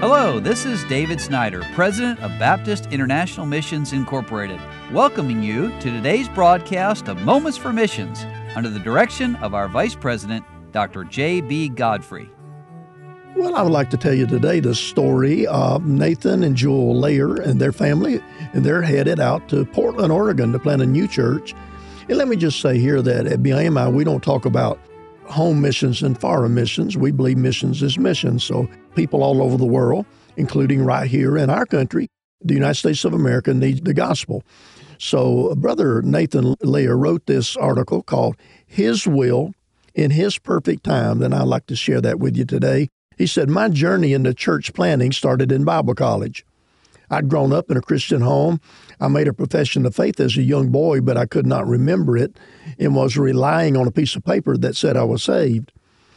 Hello, this is David Snyder, President of Baptist International Missions Incorporated, welcoming you to today's broadcast of Moments for Missions under the direction of our Vice President, Dr. J.B. Godfrey. Well, I would like to tell you today the story of Nathan and Jewel Layer and their family, and they're headed out to Portland, Oregon to plant a new church. And let me just say here that at BIMI, we don't talk about home missions and foreign missions. We believe missions is missions. So people all over the world, including right here in our country, the United States of America needs the gospel. So uh, Brother Nathan Layer wrote this article called His Will in His Perfect Time, and I'd like to share that with you today. He said, My journey into church planting started in Bible college. I'd grown up in a Christian home. I made a profession of faith as a young boy, but I could not remember it and was relying on a piece of paper that said I was saved.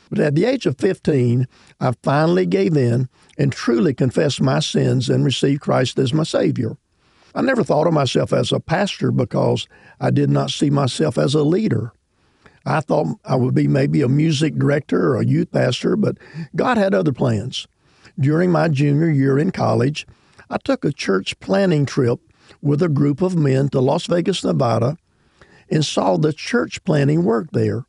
But at the age of 15, I finally gave in and truly confessed my sins and received Christ as my Savior. I never thought of myself as a pastor because I did not see myself as a leader. I thought I would be maybe a music director or a youth pastor, but God had other plans. During my junior year in college, I took a church planting trip with a group of men to Las Vegas, Nevada, and saw the church planting work there.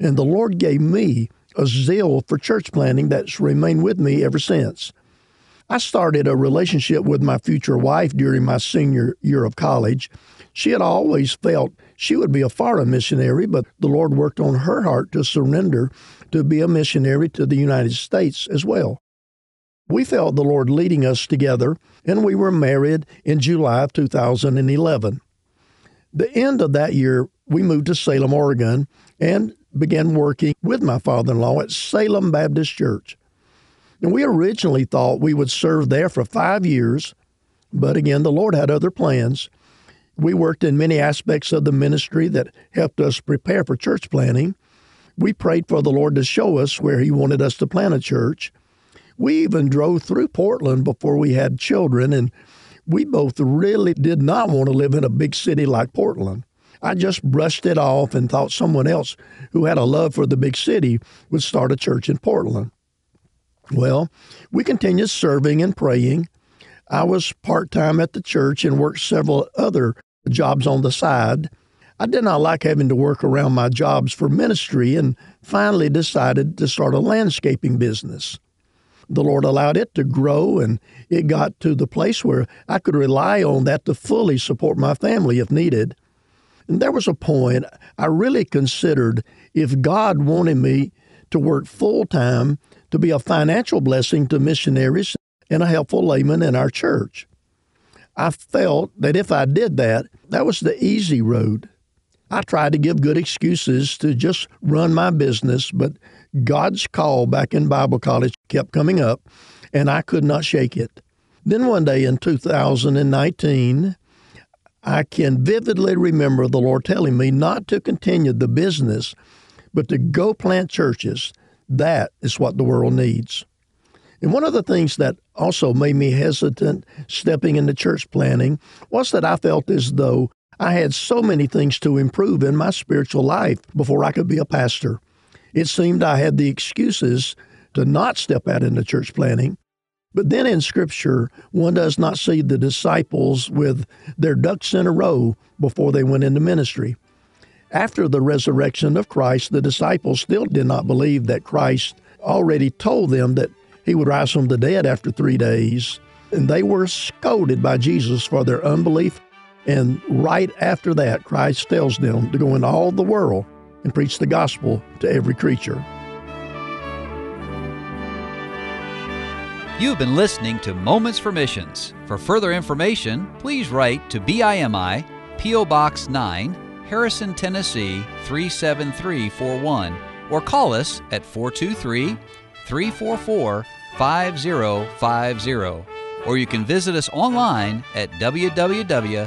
And the Lord gave me a zeal for church planting that's remained with me ever since. I started a relationship with my future wife during my senior year of college. She had always felt she would be a foreign missionary, but the Lord worked on her heart to surrender to be a missionary to the United States as well. We felt the Lord leading us together, and we were married in July of 2011. The end of that year, we moved to Salem, Oregon, and began working with my father in law at Salem Baptist Church. And we originally thought we would serve there for five years, but again, the Lord had other plans. We worked in many aspects of the ministry that helped us prepare for church planting. We prayed for the Lord to show us where He wanted us to plant a church. We even drove through Portland before we had children, and we both really did not want to live in a big city like Portland. I just brushed it off and thought someone else who had a love for the big city would start a church in Portland. Well, we continued serving and praying. I was part time at the church and worked several other jobs on the side. I did not like having to work around my jobs for ministry and finally decided to start a landscaping business the Lord allowed it to grow, and it got to the place where I could rely on that to fully support my family if needed. And there was a point I really considered if God wanted me to work full time to be a financial blessing to missionaries and a helpful layman in our church. I felt that if I did that, that was the easy road. I tried to give good excuses to just run my business, but God's call back in Bible college kept coming up, and I could not shake it. Then one day in 2019, I can vividly remember the Lord telling me not to continue the business, but to go plant churches. That is what the world needs. And one of the things that also made me hesitant stepping into church planting was that I felt as though I had so many things to improve in my spiritual life before I could be a pastor. It seemed I had the excuses to not step out into church planting. But then in Scripture, one does not see the disciples with their ducks in a row before they went into ministry. After the resurrection of Christ, the disciples still did not believe that Christ already told them that he would rise from the dead after three days. And they were scolded by Jesus for their unbelief. And right after that, Christ tells them to go into all the world and preach the gospel to every creature. You've been listening to Moments for Missions. For further information, please write to BIMI, P.O. Box 9, Harrison, Tennessee 37341, or call us at 423 344 5050. Or you can visit us online at www.bimi.org.